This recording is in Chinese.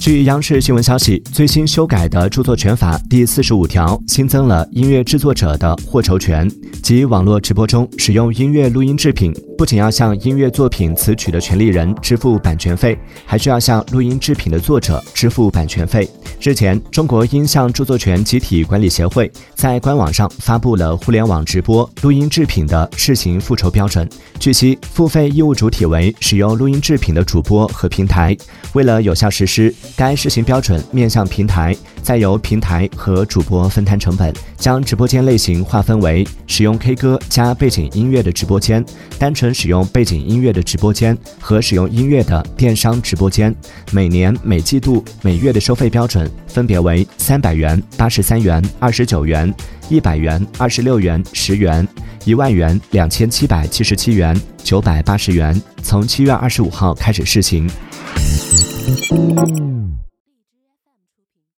据央视新闻消息，最新修改的著作权法第四十五条新增了音乐制作者的获酬权，即网络直播中使用音乐录音制品，不仅要向音乐作品词曲的权利人支付版权费，还需要向录音制品的作者支付版权费。日前，中国音像著作权集体管理协会在官网上发布了互联网直播录音制品的试行复酬标准。据悉，付费义务主体为使用录音制品的主播和平台。为了有效实施，该试行标准面向平台，再由平台和主播分摊成本，将直播间类型划分为使用 K 歌加背景音乐的直播间、单纯使用背景音乐的直播间和使用音乐的电商直播间。每年、每季度、每月的收费标准分别为三百元、八十三元、二十九元、一百元、二十六元、十元、一万元、两千七百七十七元、九百八十元。从七月二十五号开始试行。